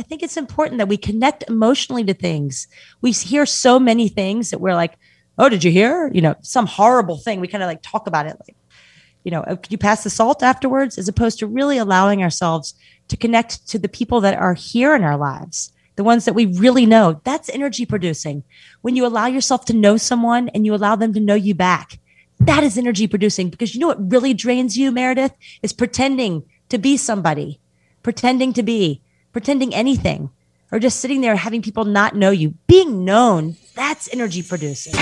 I think it's important that we connect emotionally to things. We hear so many things that we're like, oh, did you hear? You know, some horrible thing. We kind of like talk about it like, you know, oh, could you pass the salt afterwards? As opposed to really allowing ourselves to connect to the people that are here in our lives, the ones that we really know. That's energy producing. When you allow yourself to know someone and you allow them to know you back, that is energy producing because you know what really drains you, Meredith, is pretending to be somebody, pretending to be, pretending anything, or just sitting there having people not know you. Being known, that's energy producing.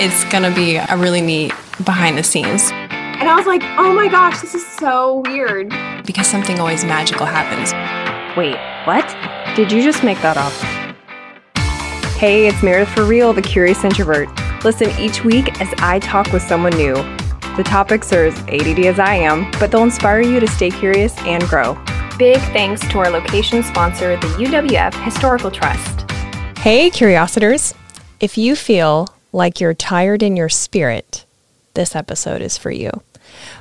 It's going to be a really neat behind the scenes. And I was like, oh my gosh, this is so weird. Because something always magical happens. Wait, what? Did you just make that up? Hey, it's Meredith for Real, the Curious Introvert. Listen each week as I talk with someone new. The topics are as ADD as I am, but they'll inspire you to stay curious and grow. Big thanks to our location sponsor, the UWF Historical Trust. Hey, Curiositors! If you feel like you're tired in your spirit, this episode is for you.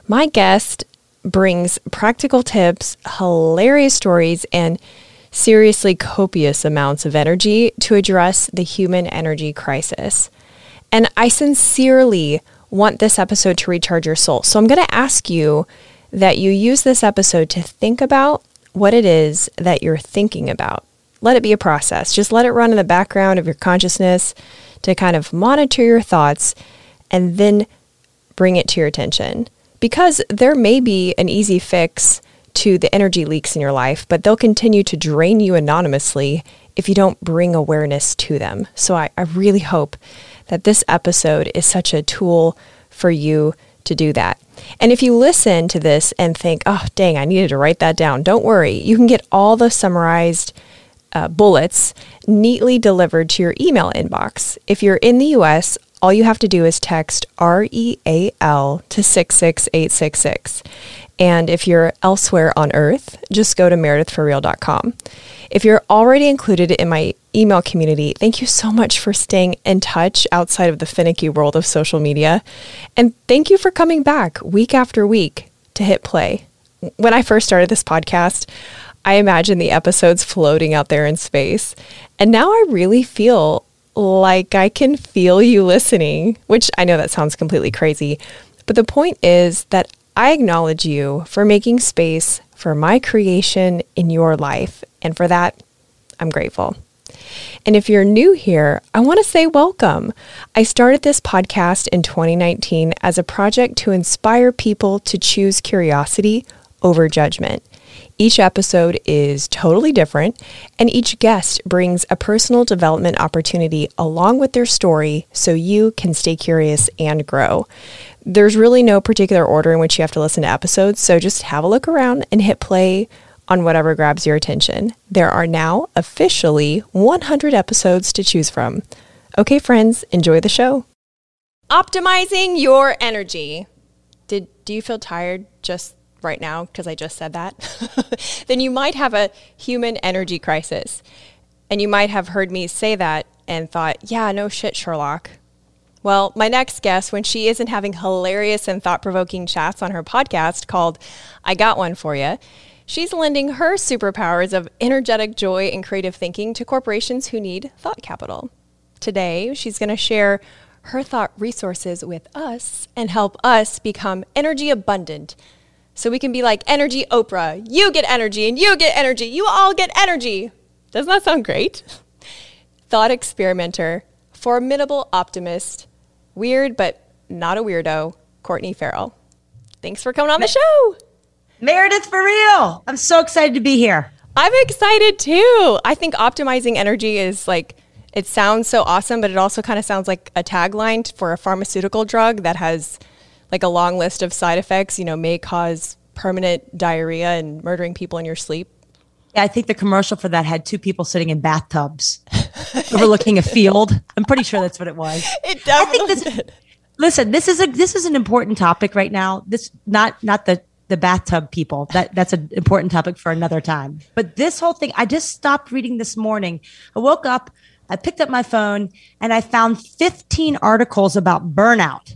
My guest brings practical tips, hilarious stories, and seriously copious amounts of energy to address the human energy crisis. And I sincerely want this episode to recharge your soul. So I'm going to ask you that you use this episode to think about what it is that you're thinking about. Let it be a process. Just let it run in the background of your consciousness to kind of monitor your thoughts and then bring it to your attention. Because there may be an easy fix to the energy leaks in your life, but they'll continue to drain you anonymously if you don't bring awareness to them. So I, I really hope that this episode is such a tool for you to do that. And if you listen to this and think, oh, dang, I needed to write that down, don't worry. You can get all the summarized uh, bullets neatly delivered to your email inbox. If you're in the US, all you have to do is text REAL to 66866. And if you're elsewhere on earth, just go to meredithforreal.com. If you're already included in my email community, thank you so much for staying in touch outside of the finicky world of social media. And thank you for coming back week after week to hit play. When I first started this podcast, I imagined the episodes floating out there in space. And now I really feel like I can feel you listening, which I know that sounds completely crazy. But the point is that I acknowledge you for making space for my creation in your life. And for that, I'm grateful. And if you're new here, I want to say welcome. I started this podcast in 2019 as a project to inspire people to choose curiosity over judgment. Each episode is totally different, and each guest brings a personal development opportunity along with their story so you can stay curious and grow. There's really no particular order in which you have to listen to episodes, so just have a look around and hit play on whatever grabs your attention. There are now officially 100 episodes to choose from. Okay, friends, enjoy the show. Optimizing your energy. Did do you feel tired just right now because I just said that? then you might have a human energy crisis. And you might have heard me say that and thought, "Yeah, no shit, Sherlock. Well, my next guest, when she isn't having hilarious and thought provoking chats on her podcast called I Got One For You, she's lending her superpowers of energetic joy and creative thinking to corporations who need thought capital. Today, she's going to share her thought resources with us and help us become energy abundant so we can be like energy Oprah. You get energy and you get energy. You all get energy. Doesn't that sound great? Thought experimenter, formidable optimist, weird but not a weirdo, Courtney Ferrell. Thanks for coming on the show. Meredith for real. I'm so excited to be here. I'm excited too. I think optimizing energy is like it sounds so awesome, but it also kind of sounds like a tagline for a pharmaceutical drug that has like a long list of side effects, you know, may cause permanent diarrhea and murdering people in your sleep. Yeah, I think the commercial for that had two people sitting in bathtubs overlooking a field. I'm pretty sure that's what it was. It definitely this, did. Listen, this is a this is an important topic right now. This not not the the bathtub people. That that's an important topic for another time. But this whole thing, I just stopped reading this morning. I woke up, I picked up my phone, and I found 15 articles about burnout.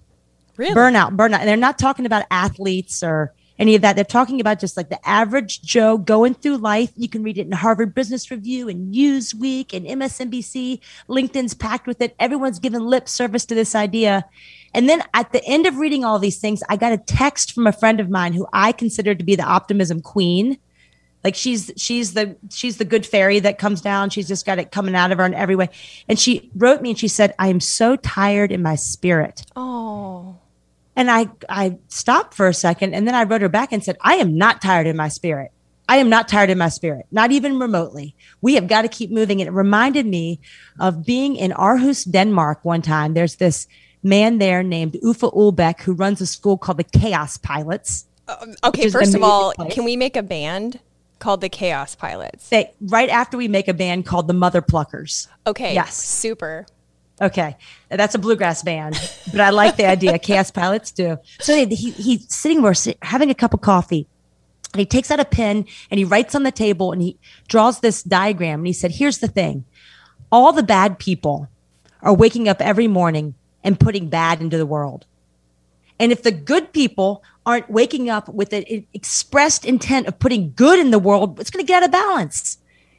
Really? Burnout, burnout. And they're not talking about athletes or any of that. They're talking about just like the average Joe going through life. You can read it in Harvard Business Review and Newsweek and MSNBC. LinkedIn's packed with it. Everyone's given lip service to this idea. And then at the end of reading all these things, I got a text from a friend of mine who I consider to be the optimism queen. Like she's she's the she's the good fairy that comes down. She's just got it coming out of her in every way. And she wrote me and she said, "I am so tired in my spirit." Oh. And I I stopped for a second and then I wrote her back and said, "I am not tired in my spirit. I am not tired in my spirit, not even remotely. We have got to keep moving." And it reminded me of being in Aarhus, Denmark one time. There's this man there named Uffe Elbæk who runs a school called the Chaos Pilots. Um, okay, first of all, place. can we make a band called the Chaos Pilots? Say right after we make a band called the Mother Pluckers. Okay. Yes. Super. Okay, that's a bluegrass band, but I like the idea. Chaos Pilots do. So he, he he's sitting there having a cup of coffee, and he takes out a pen and he writes on the table and he draws this diagram. And he said, "Here's the thing: all the bad people are waking up every morning and putting bad into the world." And if the good people aren't waking up with an expressed intent of putting good in the world, it's going to get out of balance.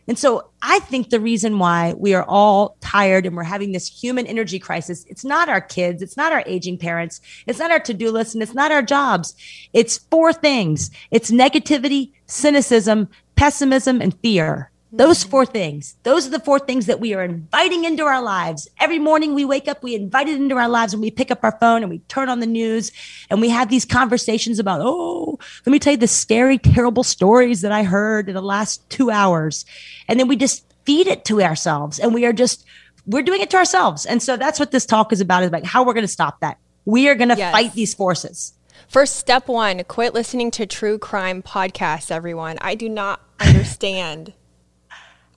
And so I think the reason why we are all tired and we're having this human energy crisis, it's not our kids, it's not our aging parents, it's not our to-do list, and it's not our jobs. It's four things. It's negativity, cynicism, pessimism, and fear. Those four things. Those are the four things that we are inviting into our lives. Every morning we wake up, we invite it into our lives and we pick up our phone and we turn on the news and we have these conversations about, oh, let me tell you the scary, terrible stories that I heard in the last two hours. And then we just feed it to ourselves and we are just, we're doing it to ourselves. And so that's what this talk is about, is about how we're going to stop that. We are going to Yes. fight these forces. First step one, quit listening to true crime podcasts, everyone. I do not understand.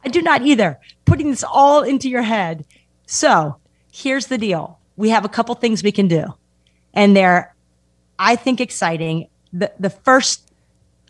I do not either. Putting this all into your head. So here's the deal. We have a couple things we can do. And they're, I think, exciting. The the first,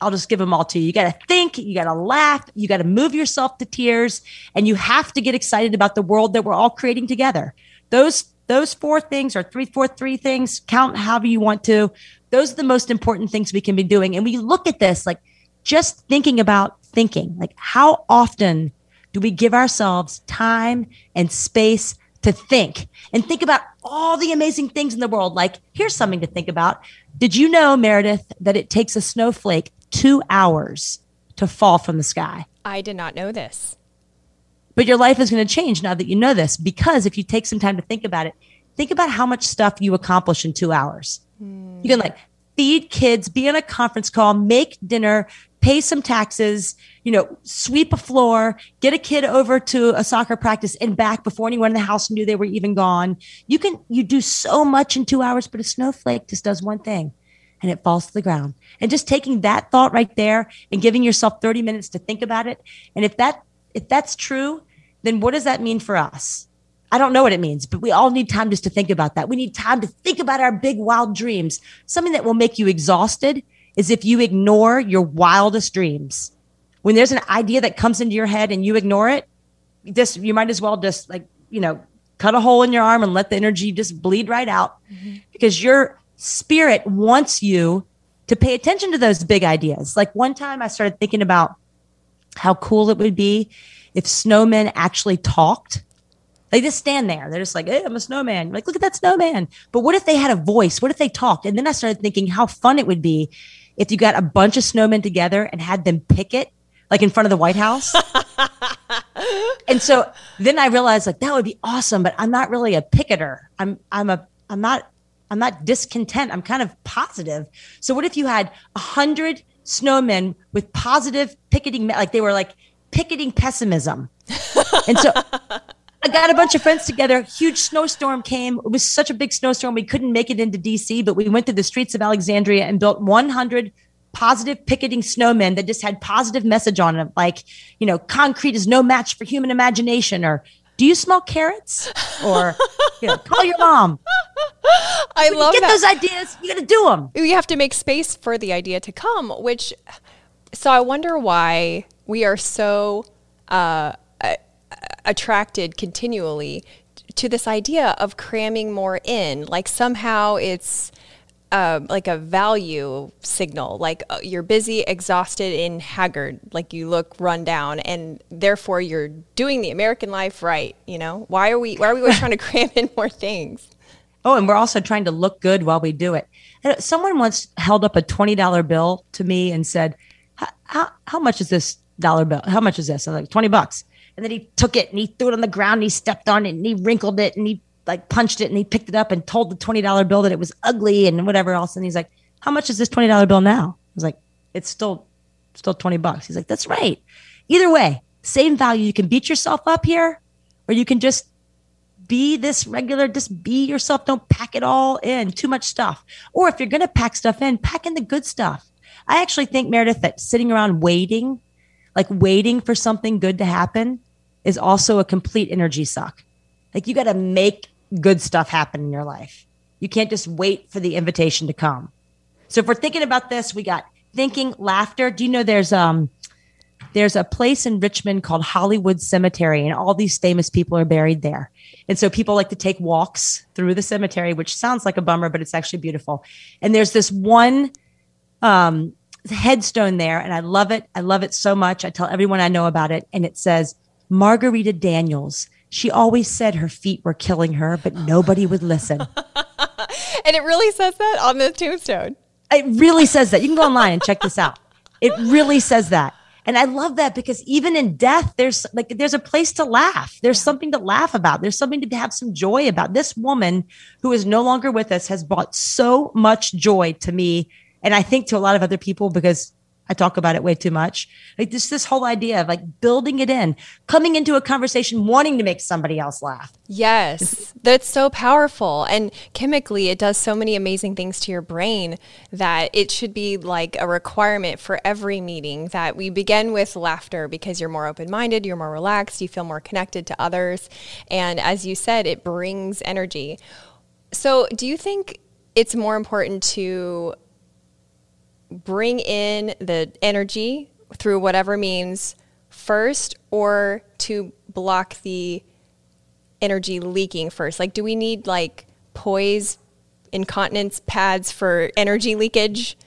I'll just give them all to you. You gotta think, you gotta laugh, you gotta move yourself to tears, and you have to get excited about the world that we're all creating together. Those those four things or three, four, three things, count however you want to. Those are the most important things we can be doing. And we look at this like just thinking about thinking, like how often do we give ourselves time and space to think and think about all the amazing things in the world? Like, here's something to think about. Did you know, Meredith, that it takes a snowflake two hours to fall from the sky? I did not know this. But your life is going to change now that you know this because if you take some time to think about it, think about how much stuff you accomplish in two hours. Hmm. You can like feed kids, be on a conference call, make dinner, pay some taxes, you know, sweep a floor, get a kid over to a soccer practice and back before anyone in the house knew they were even gone. You can, you do so much in two hours, but a snowflake just does one thing and it falls to the ground. And just taking that thought right there and giving yourself 30 minutes to think about it. And if that, if that's true, then what does that mean for us? I don't know what it means, but we all need time just to think about that. We need time to think about our big, wild dreams. Something that will make you exhausted is if you ignore your wildest dreams. When there's an idea that comes into your head and you ignore it, just you might as well just like, you know, cut a hole in your arm and let the energy just bleed right out mm-hmm. because your spirit wants you to pay attention to those big ideas. Like one time I started thinking about how cool it would be if snowmen actually talked. They just stand there. They're just like, hey, I'm a snowman. You're like, look at that snowman. But what if they had a voice? What if they talked? And then I started thinking how fun it would be if you got a bunch of snowmen together and had them picket, like in front of the White House. and so then I realized like that would be awesome, but I'm not really a picketer. I'm I'm a I'm not I'm not discontent. I'm kind of positive. So what if you had a hundred snowmen with positive picketing, like they were like picketing pessimism. and so I got a bunch of friends together. Huge snowstorm came. It was such a big snowstorm. We couldn't make it into DC, but we went to the streets of Alexandria and built 100 positive picketing snowmen that just had positive message on them. Like, you know, concrete is no match for human imagination or do you smell carrots? Or, you know, call your mom. I When you get that. those ideas, you got to do them. You have to make space for the idea to come which so i wonder why we are so uh, attracted continually to this idea of cramming more in like somehow it's uh, like a value signal, like uh, you're busy, exhausted, and haggard, like you look run down, and therefore you're doing the American life right. You know, why are we why are we always trying to cram in more things? Oh, and we're also trying to look good while we do it. Someone once held up a twenty dollar bill to me and said, "How how much is this dollar bill? How much is this?" I was like, 20 bucks. And then he took it and he threw it on the ground and he stepped on it and he wrinkled it and he like punched it and he picked it up and told the $20 bill that it was ugly and whatever else. And he's like, how much is this $20 bill now? I was like, it's still, still 20 bucks. He's like, that's right. Either way, same value. You can beat yourself up here or you can just be this regular, just be yourself. Don't pack it all in too much stuff. Or if you're going to pack stuff in, pack in the good stuff. I actually think Meredith that sitting around waiting, like waiting for something good to happen is also a complete energy suck. Like you got to make good stuff happen in your life. You can't just wait for the invitation to come. So if we're thinking about this, we got thinking, laughter. Do you know there's um there's a place in Richmond called Hollywood Cemetery, and all these famous people are buried there. And so people like to take walks through the cemetery, which sounds like a bummer, but it's actually beautiful. And there's this one um, headstone there, and I love it. I love it so much. I tell everyone I know about it, and it says Margarita Daniels. She always said her feet were killing her, but nobody would listen. and it really says that on the tombstone. It really says that. You can go online and check this out. It really says that. And I love that because even in death, there's like there's a place to laugh. There's something to laugh about. There's something to have some joy about. This woman who is no longer with us has brought so much joy to me, and I think to a lot of other people because I talk about it way too much. Like this, this whole idea of like building it in, coming into a conversation, wanting to make somebody else laugh. Yes, that's so powerful. And chemically, it does so many amazing things to your brain that it should be like a requirement for every meeting that we begin with laughter because you're more open minded, you're more relaxed, you feel more connected to others. And as you said, it brings energy. So, do you think it's more important to bring in the energy through whatever means first or to block the energy leaking first? Like, do we need like poise incontinence pads for energy leakage?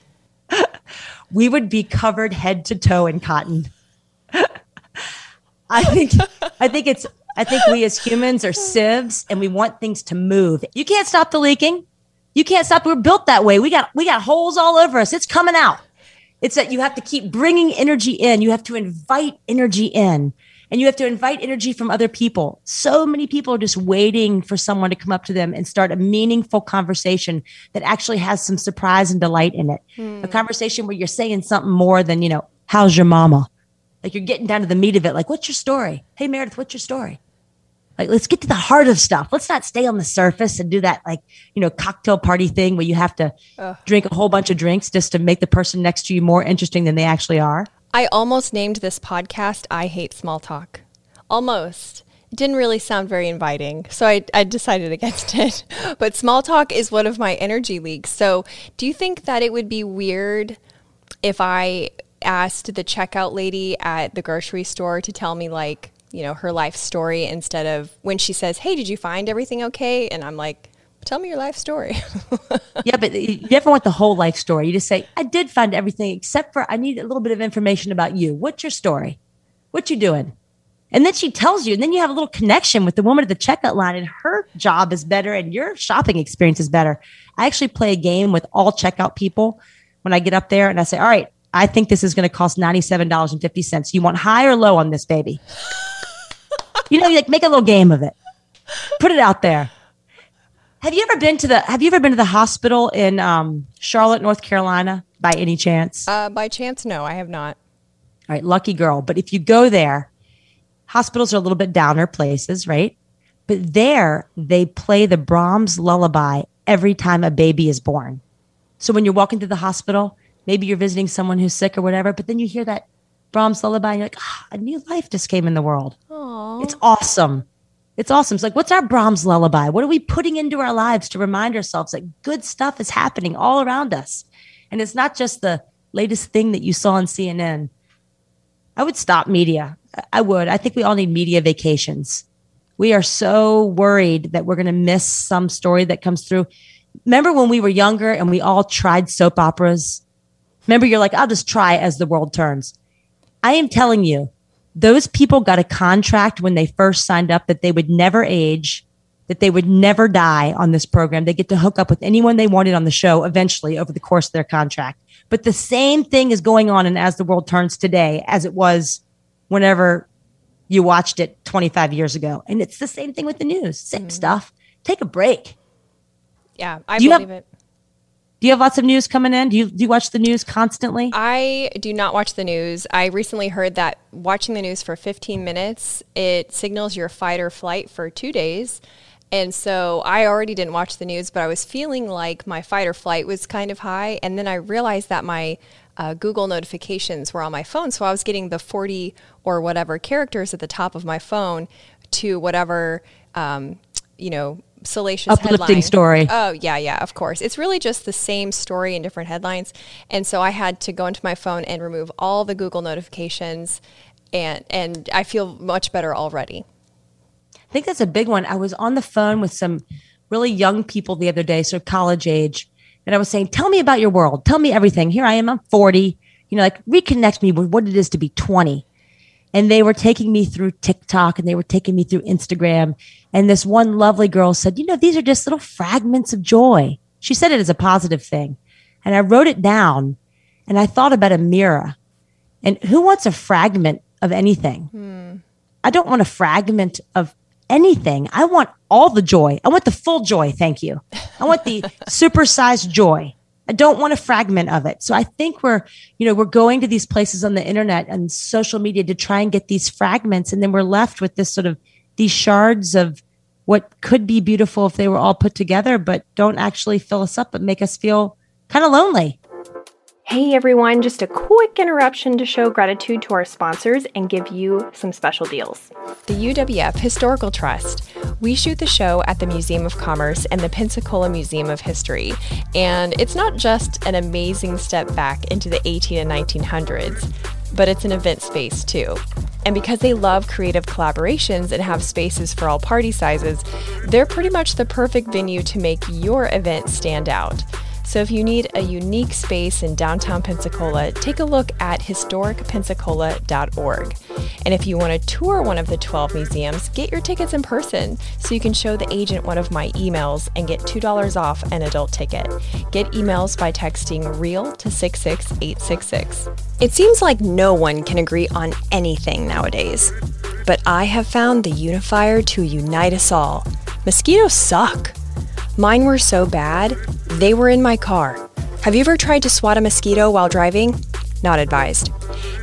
we would be covered head to toe in cotton. I think I think it's I think we as humans are sieves and we want things to move. You can't stop the leaking. You can't stop. We're built that way. We got we got holes all over us. It's coming out. It's that you have to keep bringing energy in. You have to invite energy in. And you have to invite energy from other people. So many people are just waiting for someone to come up to them and start a meaningful conversation that actually has some surprise and delight in it. Hmm. A conversation where you're saying something more than, you know, how's your mama? Like you're getting down to the meat of it. Like, what's your story? Hey, Meredith, what's your story? Like, let's get to the heart of stuff. Let's not stay on the surface and do that, like, you know, cocktail party thing where you have to Ugh. drink a whole bunch of drinks just to make the person next to you more interesting than they actually are. I almost named this podcast I Hate Small Talk. Almost. It didn't really sound very inviting, so I, I decided against it. But small talk is one of my energy leaks. So, do you think that it would be weird if I asked the checkout lady at the grocery store to tell me, like, you know, her life story instead of when she says, Hey, did you find everything okay? And I'm like, Tell me your life story. yeah, but you never want the whole life story. You just say, I did find everything except for I need a little bit of information about you. What's your story? What you doing? And then she tells you, and then you have a little connection with the woman at the checkout line, and her job is better and your shopping experience is better. I actually play a game with all checkout people when I get up there and I say, All right, I think this is going to cost $97.50. You want high or low on this baby? You know, like make a little game of it. Put it out there. Have you ever been to the Have you ever been to the hospital in um, Charlotte, North Carolina, by any chance? Uh, by chance, no, I have not. All right, lucky girl. But if you go there, hospitals are a little bit downer places, right? But there, they play the Brahms lullaby every time a baby is born. So when you're walking to the hospital, maybe you're visiting someone who's sick or whatever, but then you hear that Brahms lullaby, and you're like, oh, a new life just came in the world. Aww. It's awesome. It's awesome. It's like, what's our Brahms lullaby? What are we putting into our lives to remind ourselves that good stuff is happening all around us? And it's not just the latest thing that you saw on CNN. I would stop media. I would. I think we all need media vacations. We are so worried that we're going to miss some story that comes through. remember when we were younger and we all tried soap operas? Remember, you're like, I'll just try as the world turns. I am telling you, those people got a contract when they first signed up that they would never age, that they would never die on this program. They get to hook up with anyone they wanted on the show eventually over the course of their contract. But the same thing is going on and As the World Turns today as it was whenever you watched it 25 years ago. And it's the same thing with the news, same mm. stuff. Take a break. Yeah, I believe have, it. Do you have lots of news coming in? Do you do you watch the news constantly? I do not watch the news. I recently heard that watching the news for 15 minutes, it signals your fight or flight for 2 days. And so I already didn't watch the news, but I was feeling like my fight or flight was kind of high. And then I realized that my uh, Google notifications were on my phone. So I was getting the 40 or whatever characters at the top of my phone to whatever, um, you know, salacious uplifting headline. story. Oh yeah, yeah, of course. It's really just the same story in different headlines, and so I had to go into my phone and remove all the Google notifications, and and I feel much better already. I think that's a big one. I was on the phone with some really young people the other day, so college age, and I was saying, "Tell me about your world. Tell me everything." Here I am. I'm 40. You know, like reconnect me with what it is to be 20 and they were taking me through TikTok and they were taking me through Instagram. And this one lovely girl said, You know, these are just little fragments of joy. She said it as a positive thing. And I wrote it down and I thought about a mirror. And who wants a fragment of anything? Hmm. I don't want a fragment of anything. I want all the joy. I want the full joy. Thank you. I want the supersized joy. I don't want a fragment of it. So I think we're, you know, we're going to these places on the internet and social media to try and get these fragments. And then we're left with this sort of these shards of what could be beautiful if they were all put together, but don't actually fill us up, but make us feel kind of lonely. Hey everyone, just a quick interruption to show gratitude to our sponsors and give you some special deals. The UWF Historical Trust. We shoot the show at the Museum of Commerce and the Pensacola Museum of History. And it's not just an amazing step back into the 18 and 1900s, but it's an event space too. And because they love creative collaborations and have spaces for all party sizes, they're pretty much the perfect venue to make your event stand out. So if you need a unique space in downtown Pensacola, take a look at historicpensacola.org. And if you want to tour one of the 12 museums, get your tickets in person so you can show the agent one of my emails and get $2 off an adult ticket. Get emails by texting REAL to 66866. It seems like no one can agree on anything nowadays. But I have found the unifier to unite us all. Mosquitoes suck. Mine were so bad, they were in my car. Have you ever tried to swat a mosquito while driving? Not advised.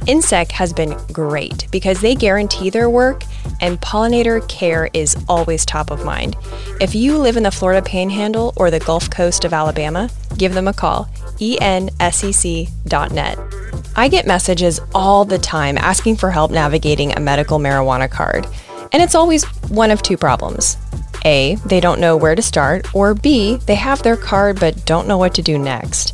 Ensec has been great because they guarantee their work and pollinator care is always top of mind. If you live in the Florida Panhandle or the Gulf Coast of Alabama, give them a call. ensec.net. I get messages all the time asking for help navigating a medical marijuana card, and it's always one of two problems. A, they don't know where to start, or B, they have their card but don't know what to do next.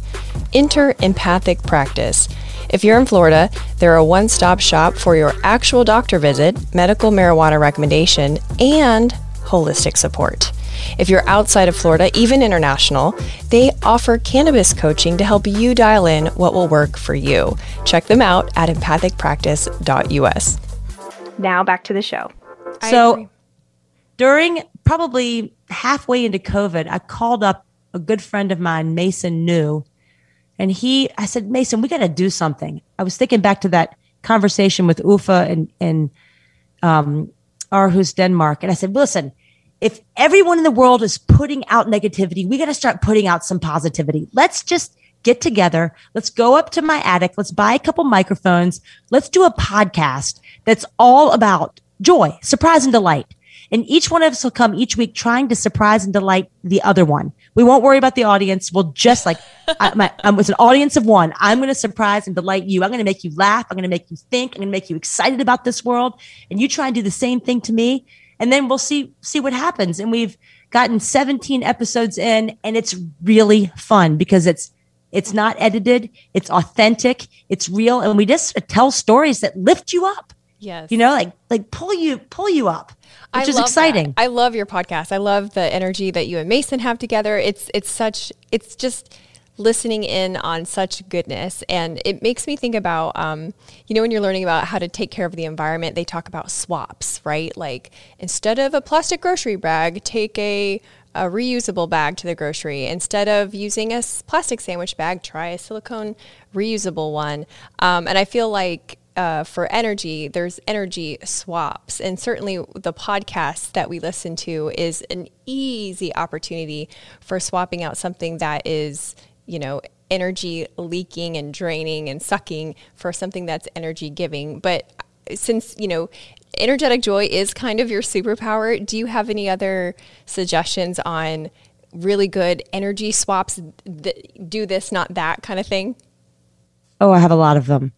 Enter Empathic Practice. If you're in Florida, they're a one stop shop for your actual doctor visit, medical marijuana recommendation, and holistic support. If you're outside of Florida, even international, they offer cannabis coaching to help you dial in what will work for you. Check them out at empathicpractice.us. Now back to the show. So, during probably halfway into COVID, I called up a good friend of mine, Mason New, and he, I said, Mason, we got to do something. I was thinking back to that conversation with Uffe and, and, um, Aarhus, Denmark. And I said, listen, if everyone in the world is putting out negativity, we got to start putting out some positivity. Let's just get together. Let's go up to my attic. Let's buy a couple microphones. Let's do a podcast that's all about joy, surprise, and delight. And each one of us will come each week trying to surprise and delight the other one. We won't worry about the audience. We'll just like, I, my, um, it's an audience of one. I'm going to surprise and delight you. I'm going to make you laugh. I'm going to make you think. I'm going to make you excited about this world. And you try and do the same thing to me. And then we'll see, see what happens. And we've gotten 17 episodes in and it's really fun because it's, it's not edited. It's authentic. It's real. And we just tell stories that lift you up. Yes. You know, like like pull you pull you up. Which I is exciting. that. I love your podcast. I love the energy that you and Mason have together. It's it's such it's just listening in on such goodness and it makes me think about um, you know when you're learning about how to take care of the environment they talk about swaps right like instead of a plastic grocery bag take a a reusable bag to the grocery instead of using a plastic sandwich bag try a silicone reusable one um, and i feel like uh, for energy, there's energy swaps. And certainly the podcast that we listen to is an easy opportunity for swapping out something that is, you know, energy leaking and draining and sucking for something that's energy giving. But since, you know, energetic joy is kind of your superpower, do you have any other suggestions on really good energy swaps? That do this, not that kind of thing? Oh, I have a lot of them.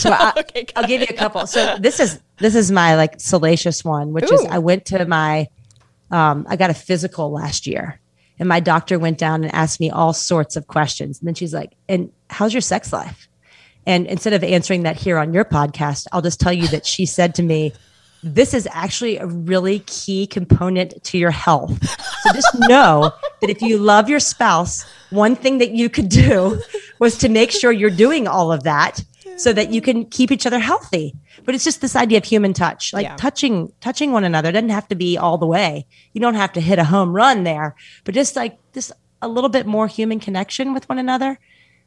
So I, Okay, I'll give you a couple. So this is this is my like salacious one, which is I went to my um, I got a physical last year, and my doctor went down and asked me all sorts of questions. And then she's like, "And how's your sex life?" And instead of answering that here on your podcast, I'll just tell you that she said to me, this is actually a really key component to your health. So just know that if you love your spouse, one thing that you could do was to make sure you're doing all of that so that you can keep each other healthy. But it's just this idea of human touch, like Yeah. touching touching one another doesn't have to be all the way. You don't have to hit a home run there, but just like just a little bit more human connection with one another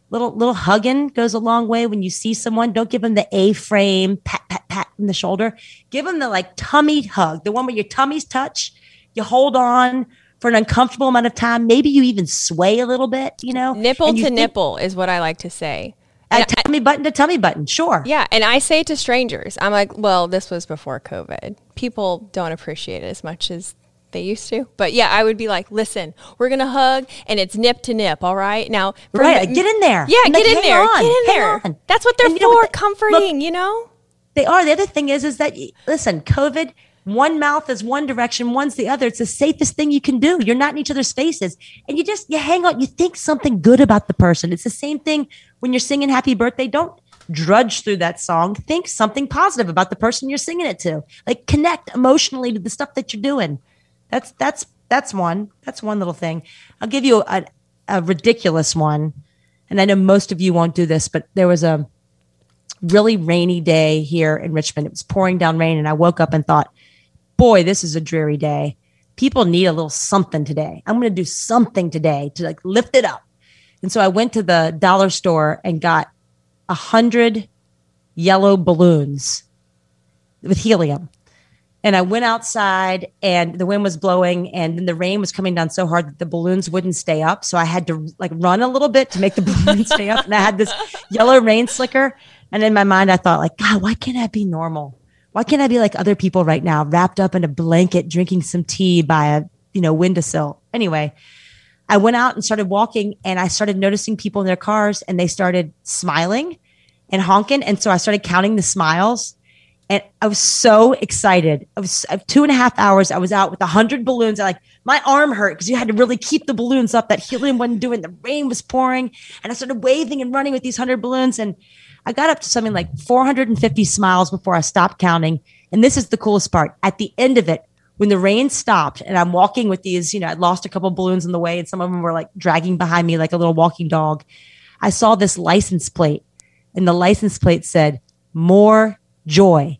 little little hugging goes a long way when you see someone don't give them the a frame pat pat pat in the shoulder give them the like tummy hug the one where your tummies touch you hold on for an uncomfortable amount of time maybe you even sway a little bit you know Nipple you to think- nipple is what I like to say. Uh, tummy button to tummy button sure Yeah, and I say it to strangers. I'm like, well, this was before COVID. People don't appreciate it as much as they used to. But yeah, I would be like, listen, we're gonna hug, and it's nip to nip. All right, now right get in there Yeah, get like, in there. on, get in hang there. That's what they're And you know for, what the- comforting. look, you know. They are. The other thing is, is that listen, COVID, one mouth is one direction, one's the other. It's the safest thing you can do. You're not in each other's faces, and you just you hang out. You think something good about the person. It's the same thing when you're singing "Happy Birthday." Don't drudge through that song. Think something positive about the person you're singing it to. Like connect emotionally to the stuff that you're doing. That's that's that's one. That's one little thing. I'll give you a, a ridiculous one, and I know most of you won't do this, but there was a really rainy day here in Richmond. It was pouring down rain, and I woke up and thought, boy, this is a dreary day. People need a little something today. I'm going to do something today to like lift it up. And so I went to the dollar store and got a hundred yellow balloons with helium. And I went outside and the wind was blowing and then the rain was coming down so hard that the balloons wouldn't stay up. So I had to like run a little bit to make the balloons stay up. And I had this yellow rain slicker. And in my mind, I thought like, God, why can't I be normal? Why can't I be like other people right now, wrapped up in a blanket, drinking some tea by a, you know, windowsill? Anyway, I went out and started walking and I started noticing people in their cars and they started smiling and honking. And so I started counting the smiles and I was so excited. I was uh, two and a half hours. I was out with a hundred balloons. I like my arm hurt because you had to really keep the balloons up. That helium wasn't doing. The rain was pouring, and I started waving and running with these hundred balloons. And I got up to something like 450 smiles before I stopped counting. And this is the coolest part. At the end of it, when the rain stopped, and I'm walking with these, you know, I lost a couple balloons on the way, and some of them were like dragging behind me like a little walking dog. I saw this license plate, and the license plate said, "More joy."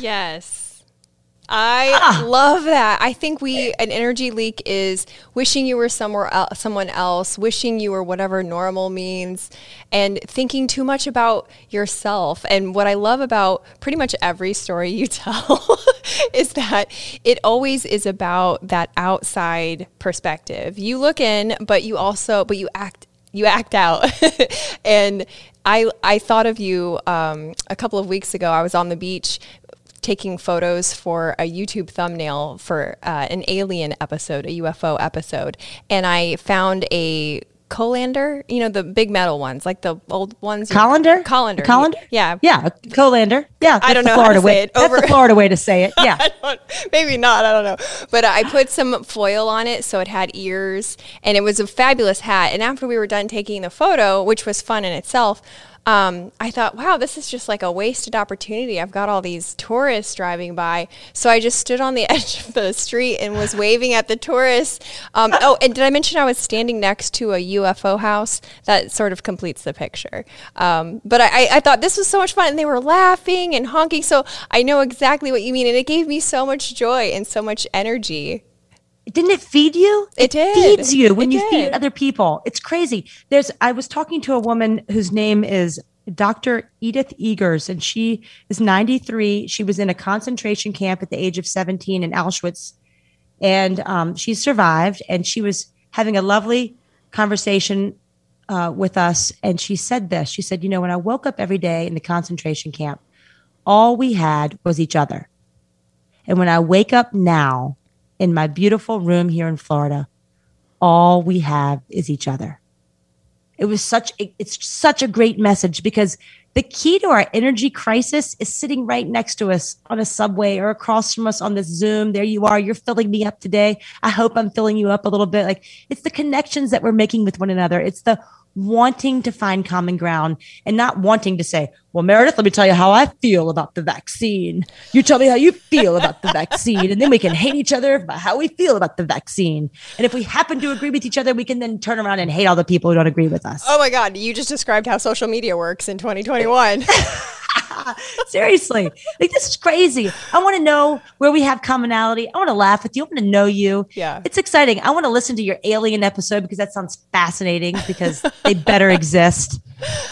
Yes. I ah. love that. I think we an energy leak is wishing you were somewhere else, someone else, wishing you were whatever normal means, and thinking too much about yourself. And what I love about pretty much every story you tell is that it always is about that outside perspective. You look in, but you also but you act you act out. and I I thought of you um, a couple of weeks ago. I was on the beach taking photos for a YouTube thumbnail for uh, an alien episode, a UFO episode, and I found a colander, you know, the big metal ones, like the old ones. Colander? Colander. Colander? Yeah. Yeah, colander. Yeah, I don't that's know how Florida to way. say it. That's Over- the Florida way to say it. Yeah. Maybe not. I don't know. But uh, I put some foil on it so it had ears, and it was a fabulous hat. And after we were done taking the photo, which was fun in itself, um, I thought, wow, this is just like a wasted opportunity. I've got all these tourists driving by. So I just stood on the edge of the street and was waving at the tourists. Um, oh, and did I mention I was standing next to a UFO house? That sort of completes the picture. Um, but I, I thought this was so much fun. And they were laughing and honking. So I know exactly what you mean. And it gave me so much joy and so much energy. Didn't it feed you? It did. feeds you when It you did. feed other people. It's crazy. There's I was talking to a woman whose name is Dr. Edith Egers, and she is 93. She was in a concentration camp at the age of 17 in Auschwitz, and um, she survived. And she was having a lovely conversation uh, with us. And she said this She said, You know, when I woke up every day in the concentration camp, all we had was each other. And when I wake up now in my beautiful room here in Florida, all we have is each other. It was such a, it's such a great message because the key to our energy crisis is sitting right next to us on a subway or across from us on this Zoom. There you are. You're filling me up today. I hope I'm filling you up a little bit. Like it's the connections that we're making with one another. It's the wanting to find common ground and not wanting to say, well, Meredith, let me tell you how I feel about the vaccine. You tell me how you feel about the vaccine. And then we can hate each other about how we feel about the vaccine. And if we happen to agree with each other, we can then turn around and hate all the people who don't agree with us. Oh my God, you just described how social media works in 2021. Seriously, like this is crazy. I want to know where we have commonality. I want to laugh with you. I want to know you. Yeah. it's exciting. I want to listen to your alien episode because that sounds fascinating. Because they better exist.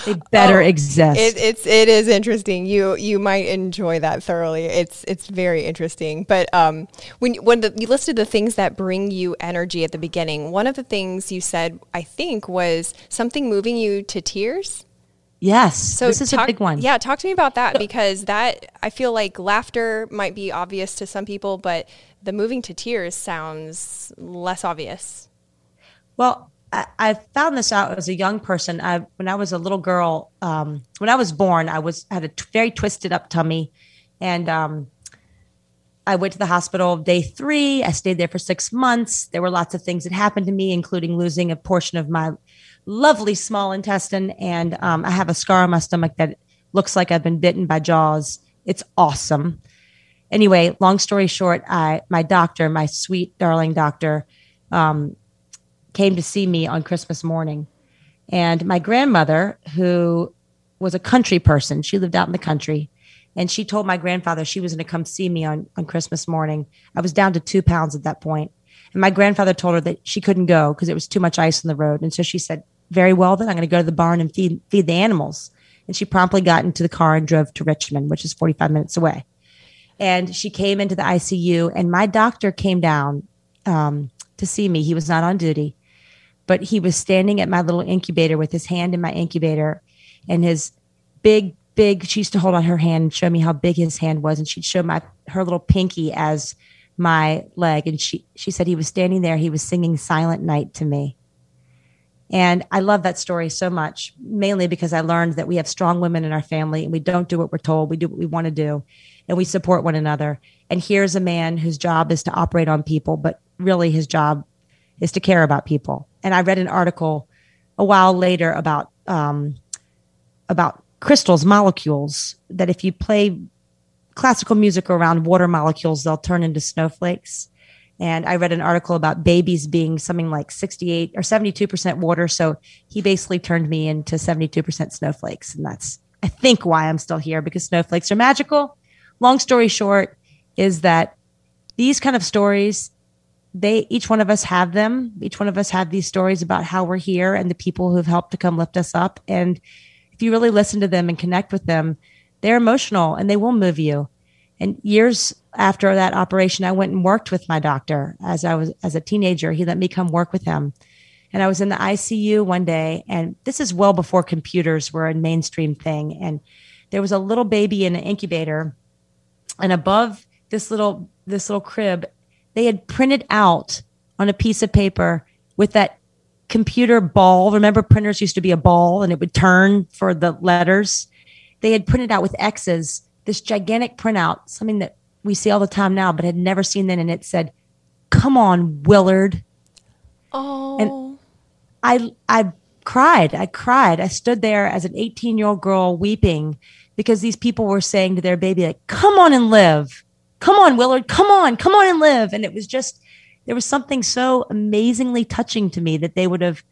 They better Oh, exist. It, it's it is interesting. You you might enjoy that thoroughly. It's it's very interesting. But um, when when the, you listed the things that bring you energy at the beginning, one of the things you said I think was something moving you to tears. Yes, So this is talk, a big one. Yeah, talk to me about that because that I feel like laughter might be obvious to some people, but the moving to tears sounds less obvious. Well, I, I found this out as a young person. I, when I was a little girl, um, when I was born, I was had a t- very twisted up tummy, and um, I went to the hospital day three. I stayed there for six months. There were lots of things that happened to me, including losing a portion of my lovely small intestine, and um, I have a scar on my stomach that looks like I've been bitten by jaws. It's awesome. Anyway, long story short, I my doctor, my sweet darling doctor, um, came to see me on Christmas morning. And my grandmother, who was a country person, she lived out in the country, and she told my grandfather she was going to come see me on, on Christmas morning. I was down to two pounds at that. And my grandfather told her that she couldn't go because it was too much ice on the road. And so she said, Very well, then I'm going to go to the barn and feed, feed the animals. And she promptly got into the car and drove to Richmond, which is 45 minutes away. And she came into the ICU, and my doctor came down um, to see me. He was not on duty but he was standing at my little incubator with his hand in my incubator and his big big she used to hold on her hand and show me how big his hand was and she'd show my her little pinky as my leg and she she said he was standing there he was singing silent night to me and i love that story so much mainly because i learned that we have strong women in our family and we don't do what we're told we do what we want to do and we support one another and here's a man whose job is to operate on people but really his job is to care about people. And I read an article a while later about um, about crystals, molecules. That if you play classical music around water molecules, they'll turn into snowflakes. And I read an article about babies being something like 68 or 72% water. So he basically turned me into 72% snowflakes. And that's, I think, why I'm still here because snowflakes are magical. Long story short is that these kind of stories they each one of us have them each one of us have these stories about how we're here and the people who've helped to come lift us up and if you really listen to them and connect with them they're emotional and they will move you and years after that operation i went and worked with my doctor as i was as a teenager he let me come work with him and i was in the icu one day and this is well before computers were a mainstream thing and there was a little baby in an incubator and above this little this little crib they had printed out on a piece of paper with that computer ball. Remember, printers used to be a ball and it would turn for the letters. They had printed out with X's this gigantic printout, something that we see all the time now, but had never seen then. And it said, Come on, Willard. Oh, And I I cried. I cried. I stood there as an 18 year old girl weeping because these people were saying to their baby, like, come on and live. Come on, Willard. Come on. Come on and live. And it was just, there was something so amazingly touching to me that they would have,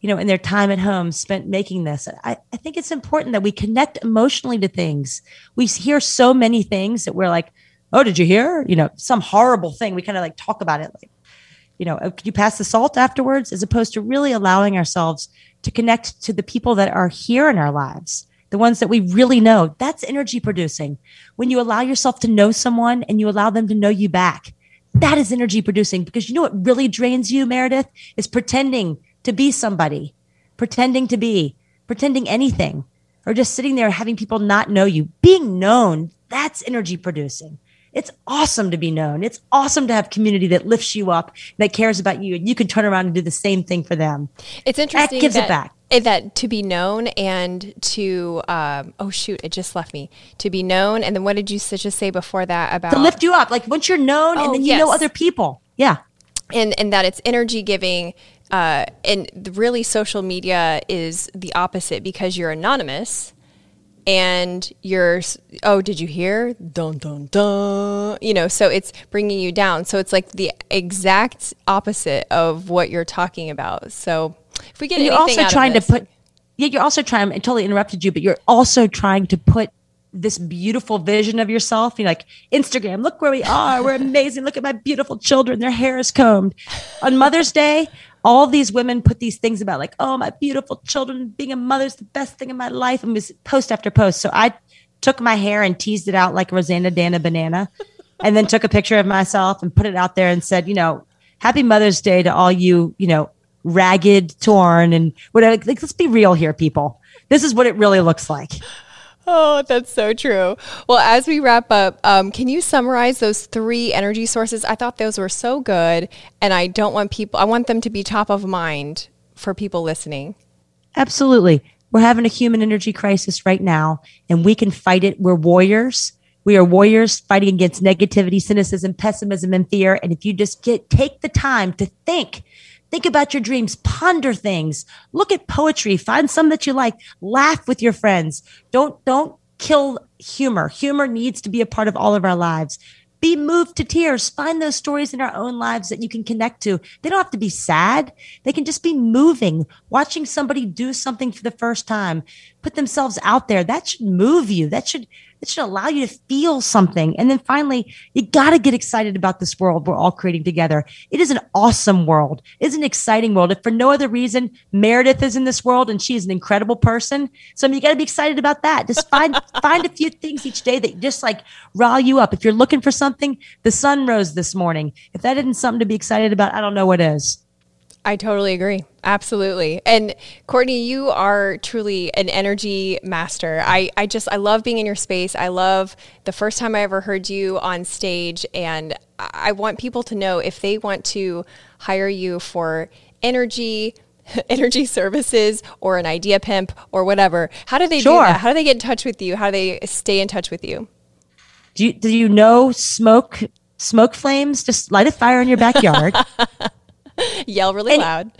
you know, in their time at home spent making this. I, I think it's important that we connect emotionally to things. We hear so many things that we're like, oh, did you hear? You know, some horrible thing. We kind of like talk about it like, you know, oh, could you pass the salt afterwards? As opposed to really allowing ourselves to connect to the people that are here in our lives, the ones that we really know. That's energy producing. When you allow yourself to know someone and you allow them to know you back, that is energy producing because you know what really drains you, Meredith, is pretending to be somebody, pretending to be, pretending anything, or just sitting there having people not know you. Being known, that's energy producing. It's awesome to be known. It's awesome to have community that lifts you up, that cares about you, and you can turn around and do the same thing for them. It's interesting. That gives that, it back. That to be known and to um, oh shoot, it just left me. To be known, and then what did you just say before that about to lift you up? Like once you're known, Oh, and then you yes. know other people. Yeah, and and that it's energy giving. Uh, and really, social media is the opposite because you're anonymous and you're oh did you hear dun dun dun you know so it's bringing you down so it's like the exact opposite of what you're talking about so if we get you're also trying to put. Yeah, you're also trying. I totally interrupted you, but you're also trying to put this beautiful vision of yourself. You know, like Instagram. Look where we are. We're amazing. Look at my beautiful children. Their hair is combed. On Mother's Day, all these women put these things about like, oh, my beautiful children. Being a mother is the best thing in my life. And was post after post. So I took my hair and teased it out like Rosanna Dana Banana, and then took a picture of myself and put it out there and said, you know, Happy Mother's Day to all you, you know, ragged, torn, and whatever. Like, let's be real here, people. This is what it really looks like. Oh, that's so true. Well, as we wrap up, um, can you summarize those three energy sources? I thought those were so good, and I don't want people, I want them to be top of mind for people listening. Absolutely. We're having a human energy crisis right now, and we can fight it. We're warriors. We are warriors fighting against negativity, cynicism, pessimism, and fear. And if you just get take the time to think, think about your dreams, ponder things, look at poetry, find some that you like, laugh with your friends. Don't don't kill humor. Humor needs to be a part of all of our lives. Be moved to tears. Find those stories in our own lives that you can connect to. They don't have to be sad. They can just be moving. Watching somebody do something for the first time, put themselves out there, that should move you. That should that should allow you to feel something. And then finally, you got to get excited about this world we're all creating together. It is an awesome world. It's an exciting world. If for no other reason, Meredith is in this world and she is an incredible person. So I mean, you got to be excited about that. Just find find a few things each day that just like rile you up. If you're looking for something, the sun rose this morning. If that isn't something to be excited about, I don't know what is. I totally agree. Absolutely. And Courtney, you are truly an energy master. I, I just, I love being in your space. I love the first time I ever heard you on stage. And I want people to know if they want to hire you for energy, energy services or an idea pimp or whatever, how do they Sure. do that? How do they get in touch with you? How do they stay in touch with you? Do you, do you know smoke smoke flames? Just light a fire in your backyard. Yell really And- loud.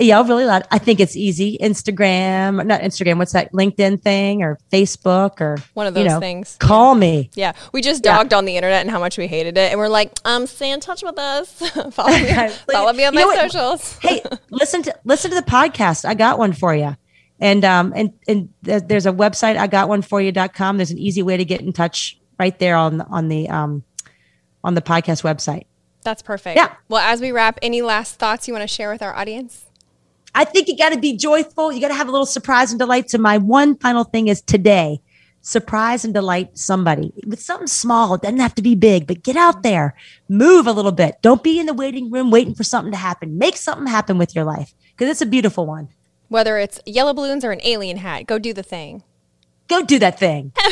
yell really loud. I think it's easy. Instagram, not Instagram. What's that? LinkedIn thing or Facebook or One of you those know, things. Call me. Yeah, we just Yeah. dogged on the internet and how much we hated it, and we're like, um, stay in touch with us. follow me, follow me on You my socials. hey, listen to listen to the podcast. I got one for you. And um and and th- there's a website I got one for you.com. There's an easy way to get in touch right there on on the um on the podcast website. That's perfect. Yeah. Well, as we wrap, any last thoughts you want to share with our audience? I think you got to be joyful. You got to have a little surprise and delight. So my one final thing is today, surprise and delight somebody with something small. It doesn't have to be big, but get out there, move a little bit. Don't be in the waiting room waiting for something to happen. Make something happen with your life because it's a beautiful one. Whether it's yellow balloons or an alien hat, go do the thing. Go do that thing.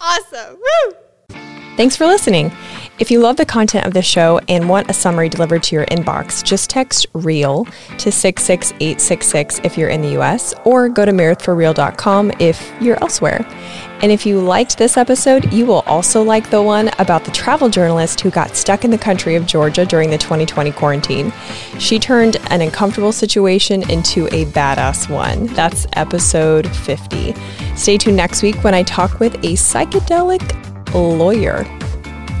Awesome. Woo! Thanks for listening. If you love the content of the show and want a summary delivered to your inbox, just text REAL to 66866 if you're in the US or go to meredithforreal.com if you're elsewhere. And if you liked this episode, you will also like the one about the travel journalist who got stuck in the country of Georgia during the 2020 quarantine. She turned an uncomfortable situation into a badass one. That's episode 50. Stay tuned next week when I talk with a psychedelic lawyer.